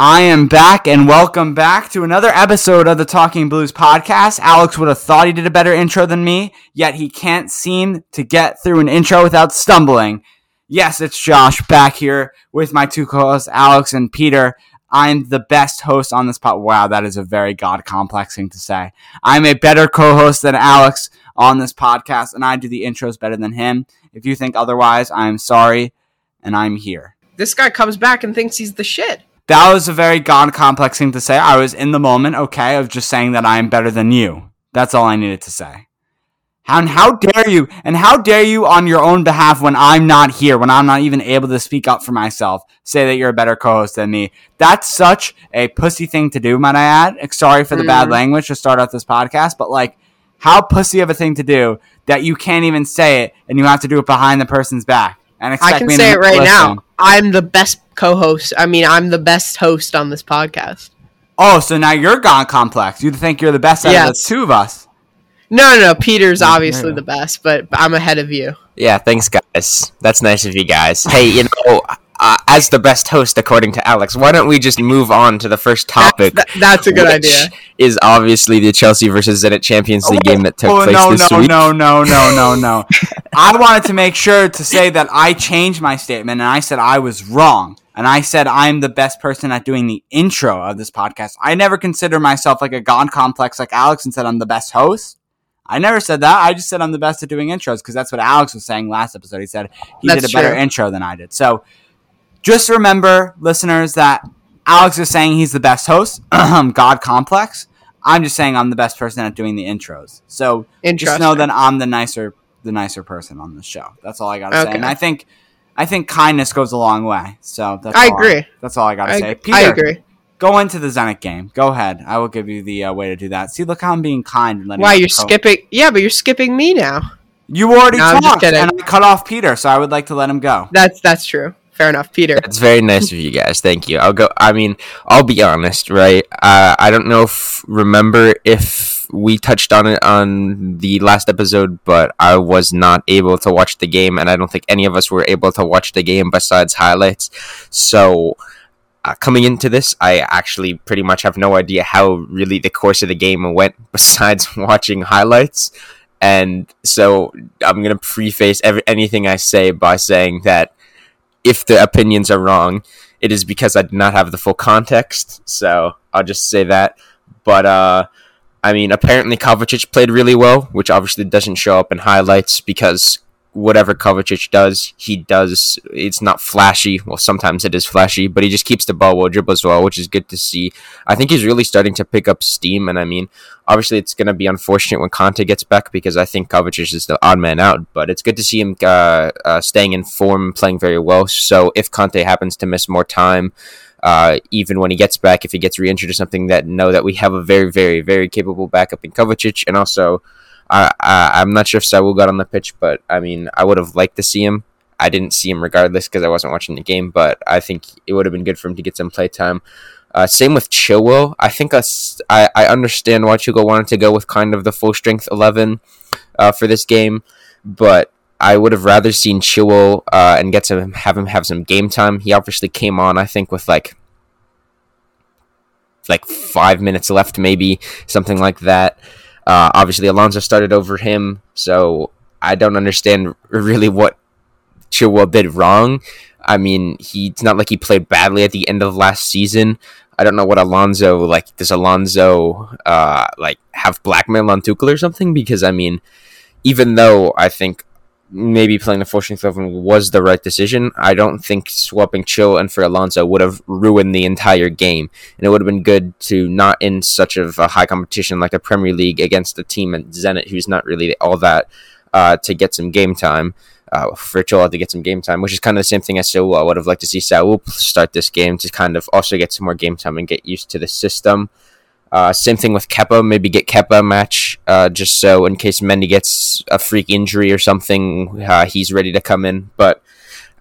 I am back and welcome back to another episode of the Talking Blues podcast. Alex would have thought he did a better intro than me, yet he can't seem to get through an intro without stumbling. Yes, it's Josh back here with my two co-hosts, Alex and Peter. I'm the best host on this pod. Wow, that is a very God complex thing to say. I'm a better co-host than Alex on this podcast, and I do the intros better than him. If you think otherwise, I'm sorry, and I'm here. This guy comes back and thinks he's the shit that was a very God complex thing to say. I was in the moment, okay, of just saying that I am better than you. That's all I needed to say. And how dare you? And how dare you on your own behalf when I'm not here, when I'm not even able to speak up for myself, say that you're a better co-host than me? That's such a pussy thing to do, might I add. Sorry for the mm. bad language to start off this podcast, but like, how pussy of a thing to do that you can't even say it and you have to do it behind the person's back and expect I can say it right listen. now. I'm the best co-host. I mean, I'm the best host on this podcast. Oh, so now you're gone complex. You think you're the best out yes. of the two of us? No, no, no. Peter's obviously the best, but I'm ahead of you. Yeah, thanks, guys. That's nice of you guys. Hey, you know, uh, as the best host, according to Alex, why don't we just move on to the first topic? That's, that's a good idea. Is obviously the Chelsea versus Zenit Champions League oh, game that took oh, place no, this no, week. No, no, no, no, no, I wanted to make sure to say that I changed my statement and I said I was wrong. And I said I'm the best person at doing the intro of this podcast. I never consider myself like a God complex like Alex and said I'm the best host. I never said that. I just said I'm the best at doing intros because that's what Alex was saying last episode. He said he that's did a better true. intro than I did. So just remember, listeners, that Alex is saying he's the best host, God complex. I'm just saying I'm the best person at doing the intros. So just know that I'm the nicer the nicer person on the show. That's all I gotta okay. say. And I think I think kindness goes a long way. So that's I agree. I, that's all I gotta I, say. Peter, I agree. Go into the Zenit game. Go ahead. I will give you the uh, way to do that. See, look how I'm being kind. And Why you're skipping? Yeah, but you're skipping me now. You already no, talked, and I cut off Peter, so I would like to let him go. That's that's true fair enough, Peter. That's very nice of you guys. Thank you. I'll go. I mean, I'll be honest, right? Uh, I don't know if remember if we touched on it on the last episode, but I was not able to watch the game, and I don't think any of us were able to watch the game besides highlights. So. Uh, coming into this, I actually pretty much have no idea how really the course of the game went besides watching highlights. And so I'm going to preface every, anything I say by saying that if the opinions are wrong, it is because I did not have the full context. So I'll just say that. But uh, I mean, apparently Kovacic played really well, which obviously doesn't show up in highlights because whatever Kovacic does, he does. It's not flashy. Well, sometimes it is flashy, but he just keeps the ball well, dribbles well, which is good to see. I think he's really starting to pick up steam, and I mean, obviously, it's going to be unfortunate when Kante gets back because I think Kovacic is the odd man out, but it's good to see him uh, uh, staying in form, playing very well. So if Kante happens to miss more time, uh, even when he gets back, if he gets re-injured or something, that know that we have a very, very, very capable backup in Kovacic, and also I, I am not sure if Saul got on the pitch, but I mean, I would have liked to see him. I didn't see him regardless because I wasn't watching the game, but I think it would have been good for him to get some play time. Uh, same with Chilwell. I think us, I, I understand why Chilwell wanted to go with kind of the full strength 11 uh, for this game, but I would have rather seen Chilwell uh, and get to have him have some game time. He obviously came on, I think, with like like five minutes left, maybe something like that. Uh, obviously, Alonso started over him, so I don't understand really what Chilwell did wrong. I mean, he, it's not like he played badly at the end of last season. I don't know what Alonso like. Does Alonso uh, like have blackmail on Tuchel or something? Because I mean, even though I think maybe playing the full strength eleven was the right decision, I don't think swapping Chilwell for Alonso would have ruined the entire game, and it would have been good to not in such of a high competition like the Premier League against a team at Zenit who's not really all that uh, to get some game time uh, for Chilwell to get some game time, which is kind of the same thing as Saul. I would have liked to see Saul start this game to kind of also get some more game time and get used to the system. Uh, same thing with Kepa. Maybe get Kepa a match uh, just so in case Mendy gets a freak injury or something, uh, he's ready to come in. But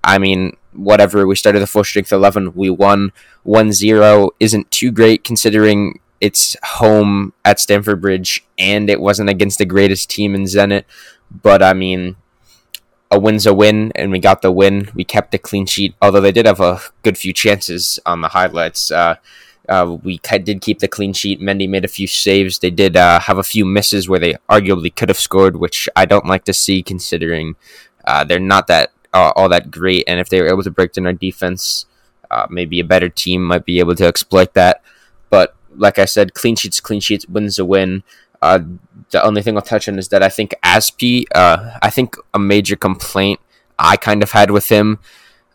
I mean, whatever. We started the full strength 11. We won 1 0. Isn't too great considering it's home at Stamford Bridge and it wasn't against the greatest team in Zenit. But I mean, a win's a win, and we got the win. We kept the clean sheet, although they did have a good few chances on the highlights. Uh, uh, we did keep the clean sheet. Mendy made a few saves. They did uh, have a few misses where they arguably could have scored, which I don't like to see, considering uh, they're not that uh, all that great. And if they were able to break down our defense, uh, maybe a better team might be able to exploit that. But like I said, clean sheets, clean sheets, wins a win. Uh, the only thing I'll touch on is that I think Azpi, uh, I think a major complaint I kind of had with him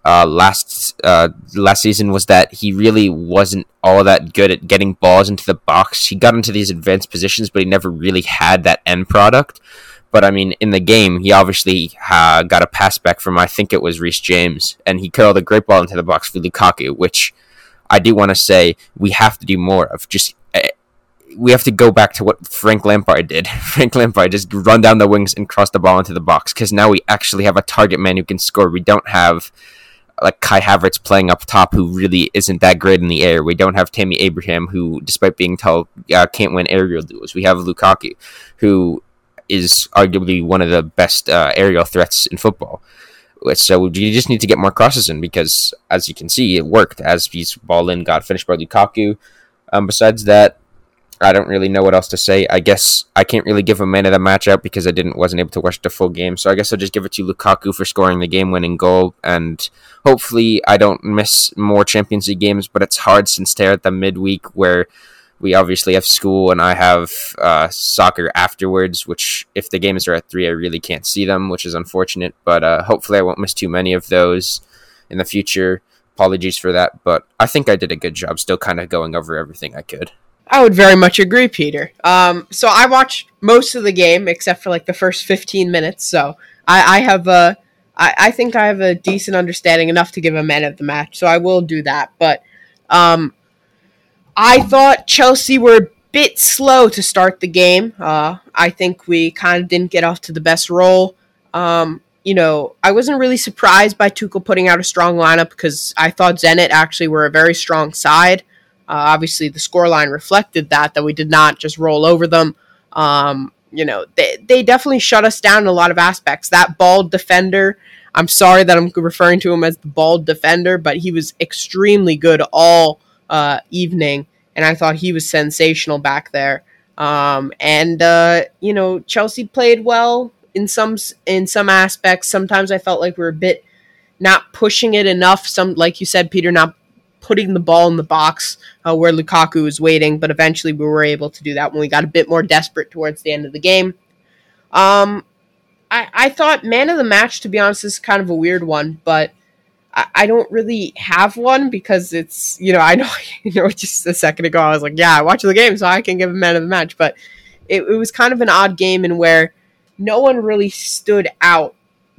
uh, last uh, last season was that he really wasn't all that good at getting balls into the box. He got into these advanced positions, but he never really had that end product. But I mean, in the game, he obviously uh, got a pass back from I think it was Reece James, and he curled a great ball into the box for Lukaku, which I do want to say we have to do more of. Just we have to go back to what Frank Lampard did. Frank Lampard just run down the wings and cross the ball into the box because now we actually have a target man who can score. We don't have like Kai Havertz playing up top who really isn't that great in the air. We don't have Tammy Abraham who, despite being tall, uh, can't win aerial duels. We have Lukaku who is arguably one of the best uh, aerial threats in football. So you just need to get more crosses in because, as you can see, it worked. Azpi's ball in got finished by Lukaku. Um, besides that, I don't really know what else to say. I guess I can't really give a man of the match out because I didn't wasn't able to watch the full game. So I guess I'll just give it to Lukaku for scoring the game-winning goal, and hopefully I don't miss more Champions League games. But it's hard since they're at the midweek where we obviously have school and I have uh, soccer afterwards. Which if the games are at three, I really can't see them, which is unfortunate. But uh, hopefully I won't miss too many of those in the future. Apologies for that, but I think I did a good job. Still kind of going over everything I could. I would very much agree, Peter. Um, so I watched most of the game except for like the first 15 minutes. So I, I have a, I, I think I have a decent understanding enough to give a man of the match. So I will do that. But um, I thought Chelsea were a bit slow to start the game. Uh, I think we kind of didn't get off to the best roll. Um, you know, I wasn't really surprised by Tuchel putting out a strong lineup because I thought Zenit actually were a very strong side. Uh, obviously, the scoreline reflected that that we did not just roll over them. Um, you know, they they definitely shut us down in a lot of aspects. That bald defender. I'm sorry that I'm referring to him as the bald defender, but he was extremely good all uh, evening, and I thought he was sensational back there. Um, and uh, you know, Chelsea played well in some in some aspects. Sometimes I felt like we are a bit not pushing it enough. Some, like you said, Peter, not putting the ball in the box uh, where Lukaku was waiting, but eventually we were able to do that when we got a bit more desperate towards the end of the game. Um, I, I thought man of the match, to be honest, is kind of a weird one, but I, I don't really have one because it's, you know, I know, you know, just a second ago I was like, yeah, I watched the game, so I can give a man of the match, but it, it was kind of an odd game in where no one really stood out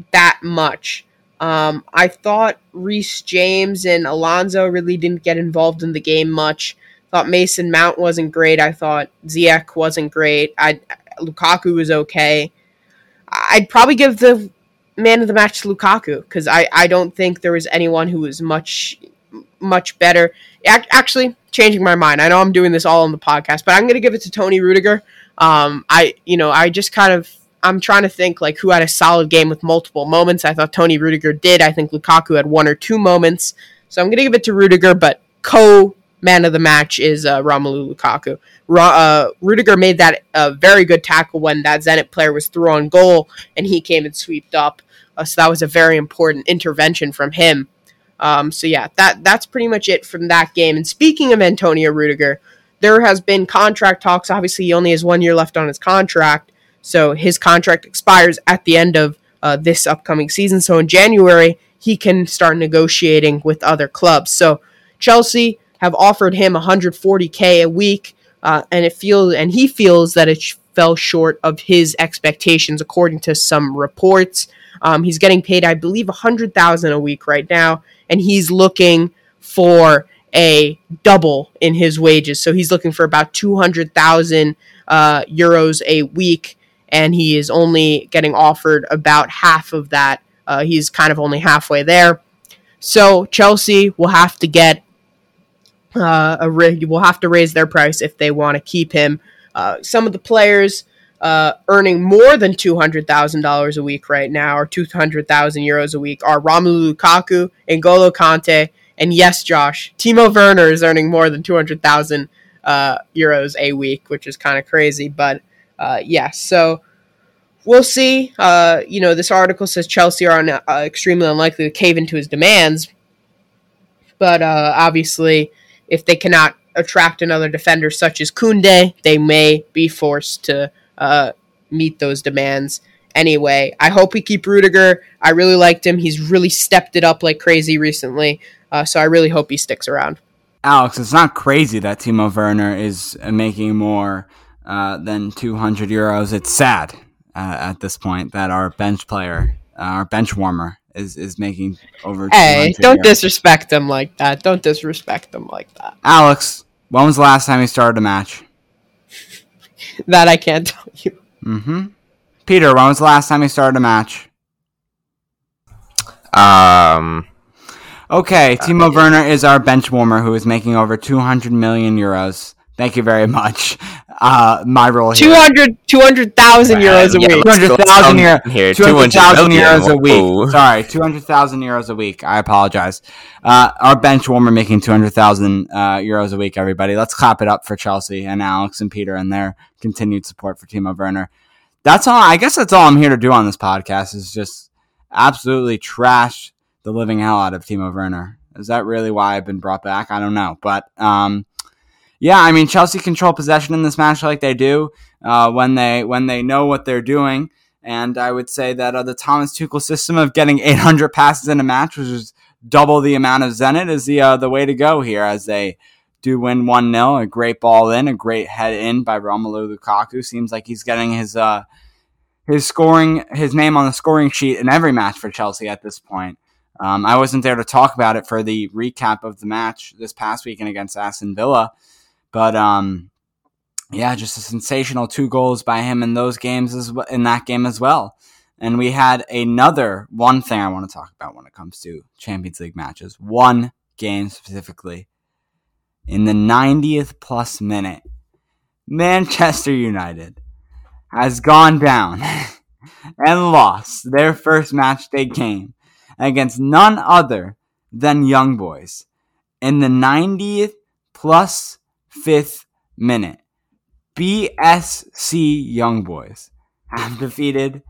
that much. Um, I thought Reece James and Alonso really didn't get involved in the game much. Thought Mason Mount wasn't great. I thought Ziyech wasn't great. I Lukaku was okay. I'd probably give the man of the match to Lukaku because I, I don't think there was anyone who was much much better. Actually, changing my mind. I know I'm doing this all on the podcast, but I'm going to give it to Tony Rudiger. Um, I, you know, I just kind of, I'm trying to think like who had a solid game with multiple moments. I thought Tony Rudiger did. I think Lukaku had one or two moments. So I'm going to give it to Rudiger, but co man of the match is uh, Romelu Lukaku. uh, Rudiger made that a very good tackle when that Zenit player was through on goal and he came and swept up. Uh, so that was a very important intervention from him. Um, so yeah, that that's pretty much it from that game. And speaking of Antonio Rudiger, there has been contract talks. Obviously, he only has one year left on his contract, so his contract expires at the end of uh, this upcoming season. So in January, he can start negotiating with other clubs. So Chelsea have offered him 140k a week, uh, and it feels and he feels that it fell short of his expectations, according to some reports. Um, he's getting paid, I believe, 100,000 a week right now, and he's looking for a double in his wages. So he's looking for about 200,000 uh, euros a week, and he is only getting offered about half of that. Uh, he's kind of only halfway there. So Chelsea will have to get uh, a will have to raise their price if they want to keep him. Uh, some of the players uh, earning more than two hundred thousand dollars a week right now, or two hundred thousand euros a week, are Romelu Lukaku, N'Golo Kante, and yes, Josh, Timo Werner is earning more than two hundred thousand uh, euros a week, which is kind of crazy. But uh, yes, yeah, so we'll see. Uh, you know, this article says Chelsea are uh, extremely unlikely to cave into his demands, but uh, obviously, if they cannot attract another defender such as Kunde, they may be forced to uh, meet those demands anyway. I hope we keep Rudiger. I really liked him. He's really stepped it up like crazy recently. Uh, so I really hope he sticks around. Alex, it's not crazy that Timo Werner is making more uh, than 200 euros. It's sad uh, at this point that our bench player, uh, our bench warmer, is, is making over. Hey, don't euros. disrespect them like that. Don't disrespect them like that. Alex, when was the last time he started a match? that I can't tell you. Mm-hmm. Peter, when was the last time you started a match? Um. Okay, Timo uh, Werner is our bench warmer who is making over 200 million euros. Thank you very much. Uh, my role here. 200, 200,000 euros a yeah, week. 200,000 euros. 200,000 euros a week. Sorry, 200,000 euros a week. I apologize. Uh, our bench warmer making 200,000 uh, euros a week, everybody. Let's clap it up for Chelsea and Alex and Peter and their continued support for Timo Werner. That's all. I guess that's all I'm here to do on this podcast is just absolutely trash the living hell out of Timo Werner. Is that really why I've been brought back? I don't know. But, um, yeah, I mean Chelsea control possession in this match like they do uh, when they when they know what they're doing. And I would say that uh, the Thomas Tuchel system of getting 800 passes in a match, which is double the amount of Zenit, is the uh, the way to go here as they do win 1 0. A great ball in, a great head in by Romelu Lukaku. Seems like he's getting his uh, his scoring his name on the scoring sheet in every match for Chelsea at this point. Um, I wasn't there to talk about it for the recap of the match this past weekend against Aston Villa. But um, yeah, just a sensational two goals by him in those games as well, in that game as well. And we had another one thing I want to talk about when it comes to Champions League matches. One game specifically. In the 90th plus minute, Manchester United has gone down and lost their first match day game against none other than Young Boys. In the 90th plus fifth minute. BSC Young Boys have defeated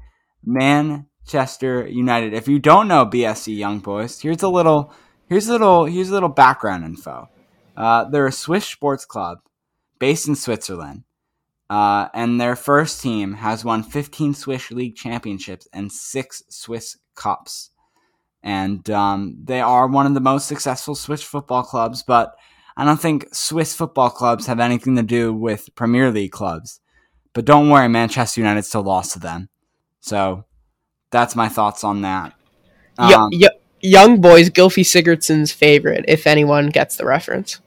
Manchester United. If you don't know BSC Young Boys, here's a little here's a little here's a little background info. Uh, they're a Swiss sports club based in Switzerland, uh, and their first team has won 15 Swiss league championships and six Swiss cups. And um, they are one of the most successful Swiss football clubs, but I don't think Swiss football clubs have anything to do with Premier League clubs. But don't worry, Manchester United still lost to them. So that's my thoughts on that. Um, y- y- young boys, Gylfi Sigurdsson's favorite, if anyone gets the reference.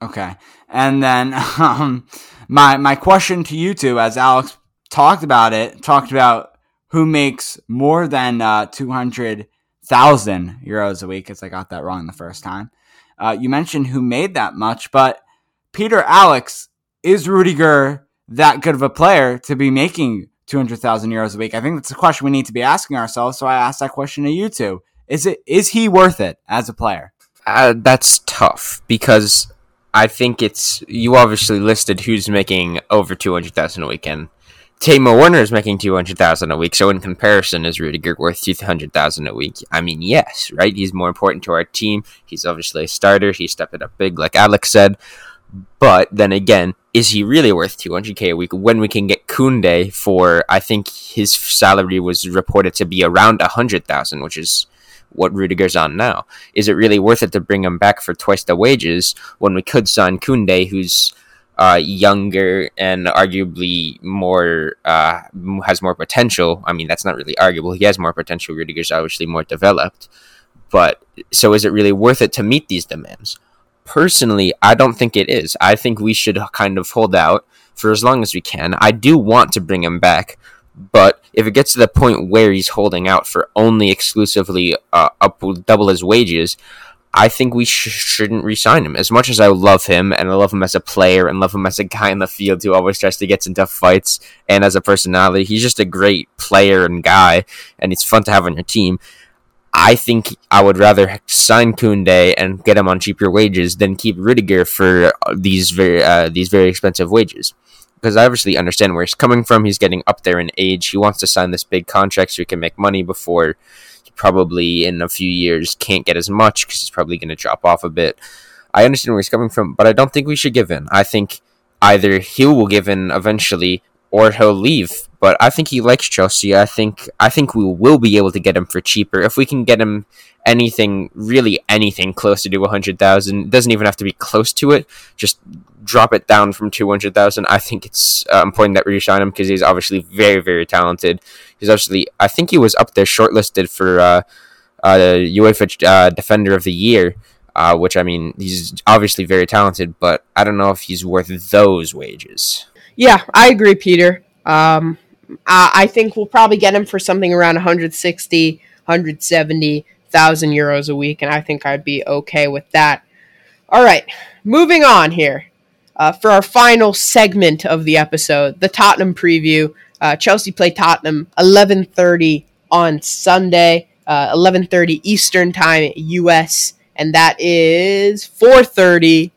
Okay. And then um, my my question to you two, as Alex talked about it, talked about who makes more than uh, 200,000 euros a week, because I got that wrong the first time. Uh, you mentioned who made that much, but Peter Alex is Rudiger that good of a player to be making 200,000 euros a week? I think that's a question we need to be asking ourselves. So I asked that question to you two. Is it is he worth it as a player? Uh, that's tough because I think it's you obviously listed who's making over 200,000 a week Timo Werner is making 200,000 a week. So in comparison, is Rudiger worth 200,000 a week? I mean, yes, right? He's more important to our team. He's obviously a starter. He's stepping up big, like Alex said. But then again, is he really worth 200k a week when we can get Kunde for, I think his salary was reported to be around 100,000, which is what Rudiger's on now. Is it really worth it to bring him back for twice the wages when we could sign Kunde, who's uh, younger and arguably more uh, has more potential? I mean, that's not really arguable. He has more potential. Rudiger's obviously more developed. But so is it really worth it to meet these demands? Personally, I don't think it is. I think we should kind of hold out for as long as we can. I do want to bring him back, but if it gets to the point where he's holding out for only exclusively uh, up double his wages, I think we sh- shouldn't resign him. As much as I love him and I love him as a player and love him as a guy in the field who always tries to get into fights and as a personality, he's just a great player and guy, and it's fun to have on your team. I think I would rather sign Kunde and get him on cheaper wages than keep Rudiger for these very uh, these very expensive wages. Because I obviously understand where he's coming from. He's getting up there in age. He wants to sign this big contract so he can make money before probably in a few years can't get as much because he's probably going to drop off a bit. I understand where he's coming from, but I don't think we should give in. I think either he will give in eventually or he'll leave. But I think he likes Chelsea. I think I think we will be able to get him for cheaper if we can get him anything, really anything closer to hundred thousand. Doesn't even have to be close to it. Just drop it down from two hundred thousand. I think it's uh, important that we sign him because he's obviously very very talented. He's actually I think he was up there shortlisted for uh, uh, UEFA uh, Defender of the Year. Uh, which I mean, he's obviously very talented, but I don't know if he's worth those wages. Yeah, I agree, Peter. Um, I, I think we'll probably get him for something around 160, 170,000 euros a week, and I think I'd be okay with that. All right, moving on here. Uh, for our final segment of the episode, the Tottenham preview. Uh, Chelsea play Tottenham 11:30 on Sunday, uh, 11:30 Eastern Time, U.S., and that is 4:30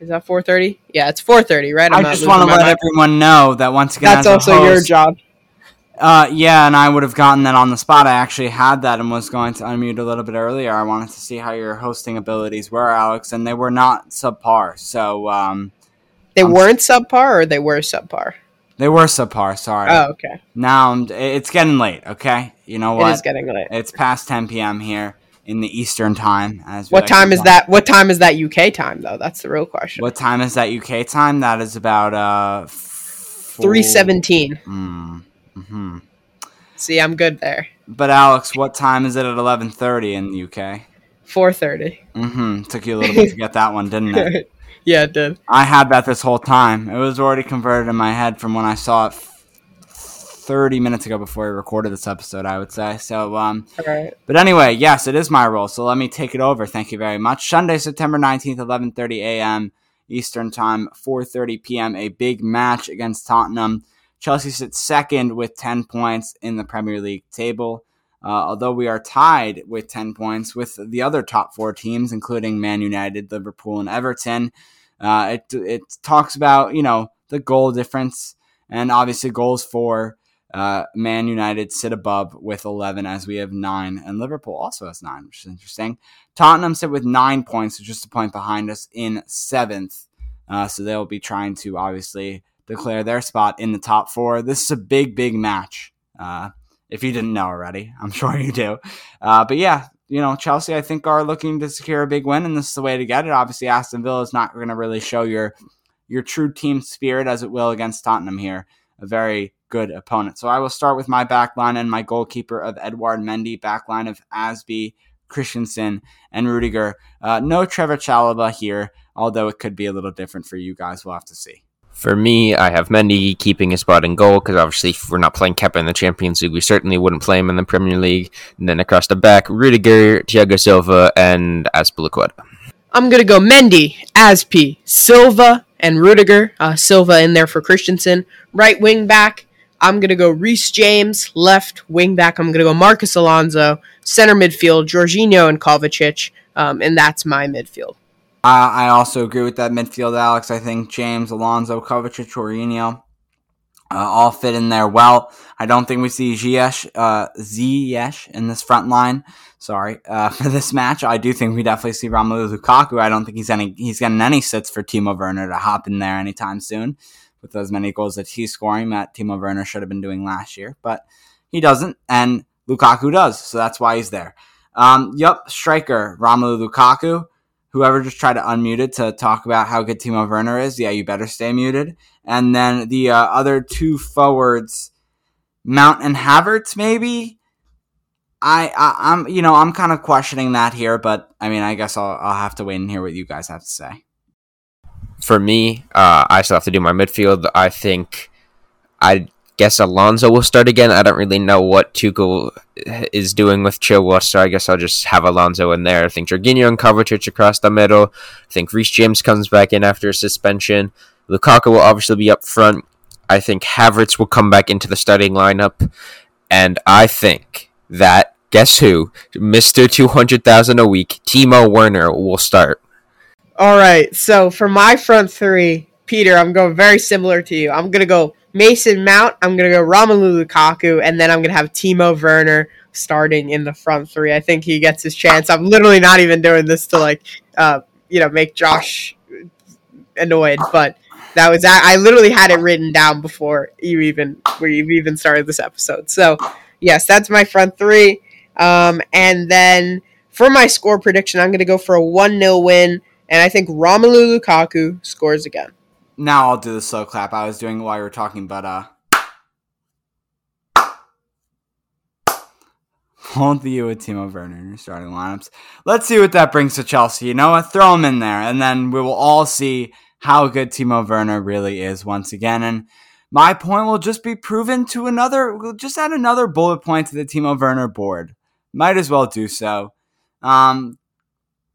is that 4:30? Yeah, it's 4:30, right? I'm i just want to let mind. everyone know that once again, that's also host, your job. Uh, yeah, and I would have gotten that on the spot. I actually had that and was going to unmute a little bit earlier. I wanted to see how your hosting abilities were, Alex, and they were not subpar. So, um, they I'm, weren't subpar, or they were subpar. They were subpar. Sorry. Oh, okay. Now it's getting late. Okay, you know what? It is getting late. It's past 10 p.m. here in the Eastern time. As what time is that? What time is that UK time though? That's the real question. What time is that UK time? That is about uh three seventeen. Mm, hmm See, I'm good there. But Alex, what time is it at eleven thirty in the UK? Four thirty. Mm-hmm. Took you a little bit to get that one, didn't it? yeah, it did. I had that this whole time. It was already converted in my head from when I saw it 30 minutes ago before we recorded this episode, I would say. So, um, but anyway, yes, it is my role. So let me take it over. Thank you very much. Sunday, September 19th, 11:30 a.m. Eastern Time, 4:30 p.m. A big match against Tottenham. Chelsea sits second with 10 points in the Premier League table. Uh, although we are tied with 10 points with the other top four teams, including Man United, Liverpool, and Everton, uh, it, it talks about, you know, the goal difference and obviously goals for uh, Man United sit above with 11 as we have nine, and Liverpool also has nine, which is interesting. Tottenham sit with nine points, just a point behind us in seventh. Uh, so they'll be trying to obviously declare their spot in the top four. This is a big, big match. Uh, if you didn't know already, I'm sure you do. Uh, but yeah, you know, Chelsea, I think, are looking to secure a big win, and this is the way to get it. Obviously, Aston Villa is not going to really show your your true team spirit as it will against Tottenham here. A very good opponent. So I will start with my backline and my goalkeeper of Edouard Mendy, backline of Azpi, Christensen, and Rudiger. Uh, no Trevor Chalobah here, although it could be a little different for you guys. We'll have to see. For me, I have Mendy keeping his spot in goal because obviously, if we're not playing Kepa in the Champions League, we certainly wouldn't play him in the Premier League. And then across the back, Rudiger, Thiago Silva, and Azpilicueta. I'm gonna go Mendy, Azpi, Silva, and Rudiger. Uh, Silva in there for Christensen. Right wing back. I'm gonna go Reece James. Left wing back. I'm gonna go Marcos Alonso. Center midfield. Jorginho and Kovacic. Um, and that's my midfield. I also agree with that midfield, Alex. I think James, Alonso, Kovacic, Jorginho uh, all fit in there well. I don't think we see Ziyech, uh, Ziyech in this front line. Sorry uh, for this match. I do think we definitely see Romelu Lukaku. I don't think he's any he's getting any sits for Timo Werner to hop in there anytime soon with as many goals that he's scoring that Timo Werner should have been doing last year, but he doesn't, and Lukaku does, so that's why he's there. Um, yep, striker Romelu Lukaku. Whoever just tried to unmute it to talk about how good Timo Werner is, yeah, you better stay muted. And then the uh, other two forwards, Mount and Havertz, maybe. I, I am you know I'm kind of questioning that here, but I mean I guess I'll I'll have to wait and hear what you guys have to say. For me, uh, I still have to do my midfield. I think I guess Alonso will start again. I don't really know what Tuchel is doing with Chilwell, so I guess I'll just have Alonso in there. I think Jorginho and Kovacic across the middle. I think Reece James comes back in after suspension. Lukaku will obviously be up front. I think Havertz will come back into the starting lineup, and I think that guess who, Hundred Thousand a week, Timo Werner will start. All right, so for my front three, Peter, I'm going very similar to you. I'm gonna go Mason Mount. I'm gonna go Romelu Lukaku, and then I'm gonna have Timo Werner starting in the front three. I think he gets his chance. I'm literally not even doing this to like, uh, you know, make Josh annoyed, but that was I literally had it written down before you even we even started this episode. So yes, that's my front three. Um, and then for my score prediction, I'm going to go for a one 0 win, and I think Romelu Lukaku scores again. Now I'll do the slow clap I was doing while you were talking, but uh. Hold the U with Timo Werner in your starting lineups. Let's see what that brings to Chelsea. You know what? Throw him in there, and then we will all see how good Timo Werner really is once again. And my point will just be proven to another, we'll just add another bullet point to the Timo Werner board. Might as well do so. Um,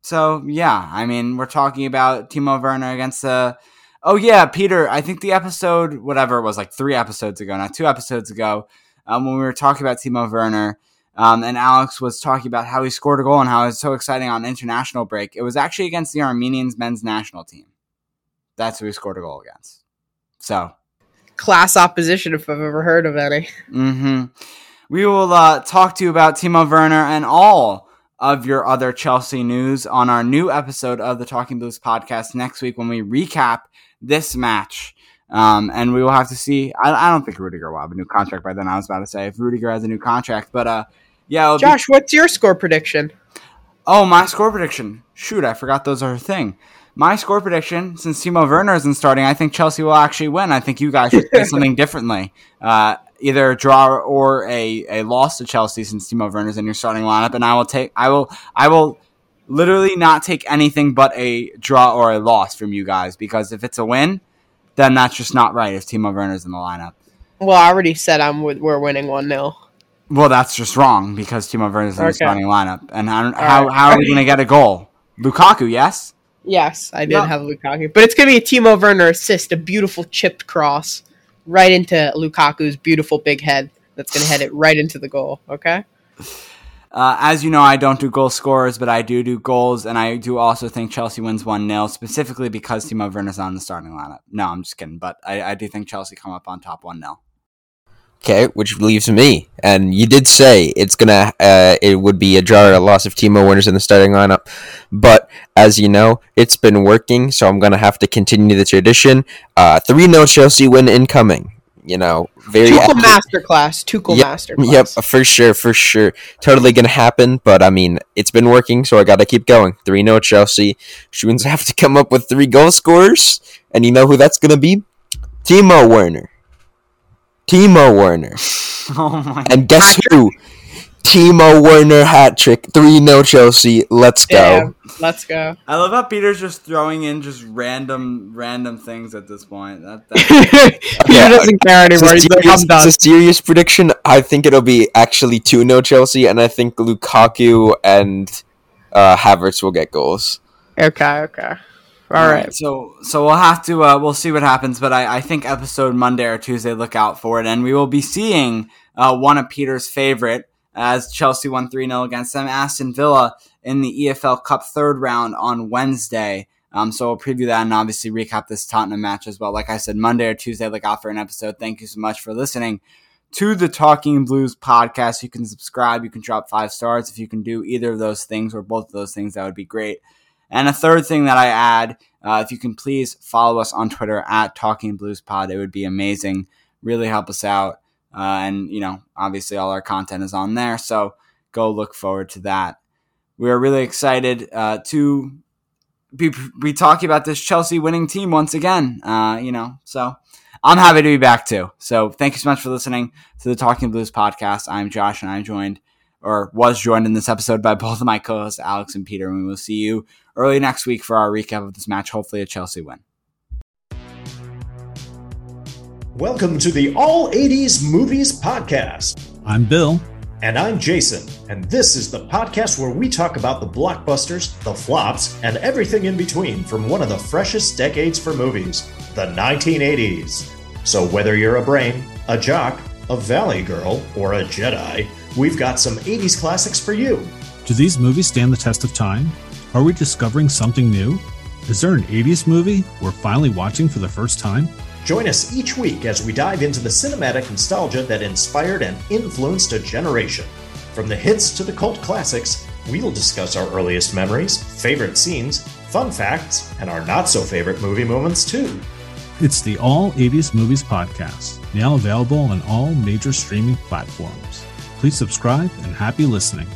so yeah, I mean, we're talking about Timo Werner against the. Oh yeah, Peter. I think the episode, whatever it was, like three episodes ago, not two episodes ago, um, when we were talking about Timo Werner, um, and Alex was talking about how he scored a goal and how it was so exciting on international break. It was actually against the Armenians men's national team. That's who he scored a goal against. So class opposition if I've ever heard of any. Mm-hmm. We will uh, talk to you about Timo Werner and all of your other Chelsea news on our new episode of the Talking Blues podcast next week when we recap this match. Um, and we will have to see. I, I, don't think Rudiger will have a new contract by then. I was about to say if Rudiger has a new contract, but uh, yeah. Josh, be- what's your score prediction? Oh, my score prediction. Shoot, I forgot those are a thing. My score prediction, since Timo Werner isn't starting, I think Chelsea will actually win. I think you guys should say something differently. Uh, either a draw or a, a loss to Chelsea since Timo Werner's in your starting lineup, and I will take I will I will literally not take anything but a draw or a loss from you guys because if it's a win, then that's just not right if Timo Werner's in the lineup. Well, I already said I'm we're winning one 0 Well, that's just wrong because Timo Werner's in okay. the starting lineup, and how how, right. how are we going to get a goal? Lukaku, yes. Yes, I did no. have Lukaku, but it's gonna be a Timo Werner assist, a beautiful chipped cross right into Lukaku's beautiful big head. That's gonna head it right into the goal. Okay. Uh, as you know, I don't do goal scorers, but I do do goals, and I do also think Chelsea wins 1 0, specifically because Timo Werner's on the starting lineup. No, I'm just kidding, but I, I do think Chelsea come up on top 1 0. Okay, which leaves me. And you did say it's gonna uh, it would be a draw or a loss if Timo Werner's in the starting lineup. But as you know, it's been working, so I'm gonna have to continue the tradition. Three Uh, three 0 Chelsea win incoming. You know, very Tuchel masterclass. Tuchel yep, masterclass. Yep, for sure, for sure. Totally gonna happen. But I mean, it's been working, so I gotta keep going. Three 0 Chelsea. Shoons have to come up with three goal scorers, and you know who that's gonna be? Timo Werner. Timo Werner. Oh my And guess who? Timo Werner hat trick. 3 0 Chelsea. Let's go. Damn. Let's go. I love how Peter's just throwing in just random random things at this point. That, Peter yeah, doesn't care anymore. He's serious, like, It's a serious prediction. I think it'll be actually 2 0 Chelsea, and I think Lukaku and uh, Havertz will get goals. Okay, okay. All right. So so we'll have to uh, we'll see what happens, but I, I think episode Monday or Tuesday look out for it, and we will be seeing uh, one of Peter's favorite as Chelsea won three 0 against them, Aston Villa in the EFL Cup third round on Wednesday. Um, so we'll preview that and obviously recap this Tottenham match as well. Like I said, Monday or Tuesday, look out for an episode. Thank you so much for listening to the Talking Blues podcast. You can subscribe, you can drop five stars. If you can do either of those things or both of those things, that would be great. And a third thing that I add, uh, if you can please follow us on Twitter at Talking Blues Pod, it would be amazing. Really help us out. Uh, and, you know, obviously all our content is on there. So go look forward to that. We are really excited uh, to be, be talking about this Chelsea winning team once again. Uh, you know, so I'm happy to be back too. So thank you so much for listening to the Talking Blues podcast. I'm Josh and I'm joined or was joined in this episode by both of my co-hosts, Alex and Peter. And we will see you early next week for our recap of this match. Hopefully, a Chelsea win. Welcome to the All 80s Movies Podcast. I'm Bill. And I'm Jason. And this is the podcast where we talk about the blockbusters, the flops, and everything in between from one of the freshest decades for movies, the 1980s. So whether you're a brain, a jock, a valley girl, or a Jedi, we've got some 80s classics for you. Do these movies stand the test of time? Are we discovering something new? Is there an 80s movie we're finally watching for the first time? Join us each week as we dive into the cinematic nostalgia that inspired and influenced a generation. From the hits to the cult classics, we'll discuss our earliest memories, favorite scenes, fun facts, and our not so favorite movie moments, too. It's the All 80s Movies Podcast, now available on all major streaming platforms. Please subscribe and happy listening.